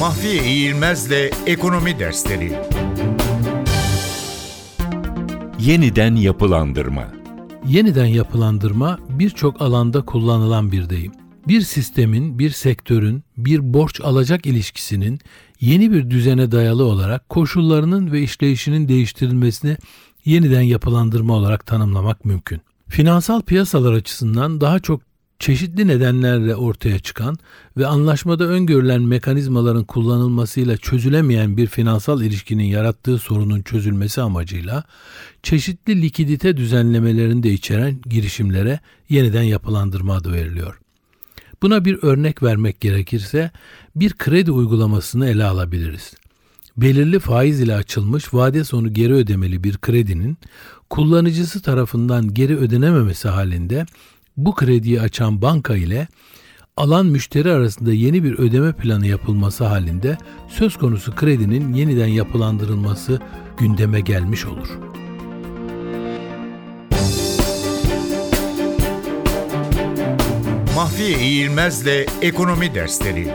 Mahfiye İğilmez'le Ekonomi Dersleri Yeniden yapılandırma. Yeniden yapılandırma birçok alanda kullanılan bir deyim. Bir sistemin, bir sektörün, bir borç alacak ilişkisinin yeni bir düzene dayalı olarak koşullarının ve işleyişinin değiştirilmesini yeniden yapılandırma olarak tanımlamak mümkün. Finansal piyasalar açısından daha çok çeşitli nedenlerle ortaya çıkan ve anlaşmada öngörülen mekanizmaların kullanılmasıyla çözülemeyen bir finansal ilişkinin yarattığı sorunun çözülmesi amacıyla çeşitli likidite düzenlemelerini de içeren girişimlere yeniden yapılandırma adı veriliyor. Buna bir örnek vermek gerekirse bir kredi uygulamasını ele alabiliriz. Belirli faiz ile açılmış vade sonu geri ödemeli bir kredinin kullanıcısı tarafından geri ödenememesi halinde bu krediyi açan banka ile alan müşteri arasında yeni bir ödeme planı yapılması halinde söz konusu kredinin yeniden yapılandırılması gündeme gelmiş olur. Mahfiye İğilmez'le Ekonomi Dersleri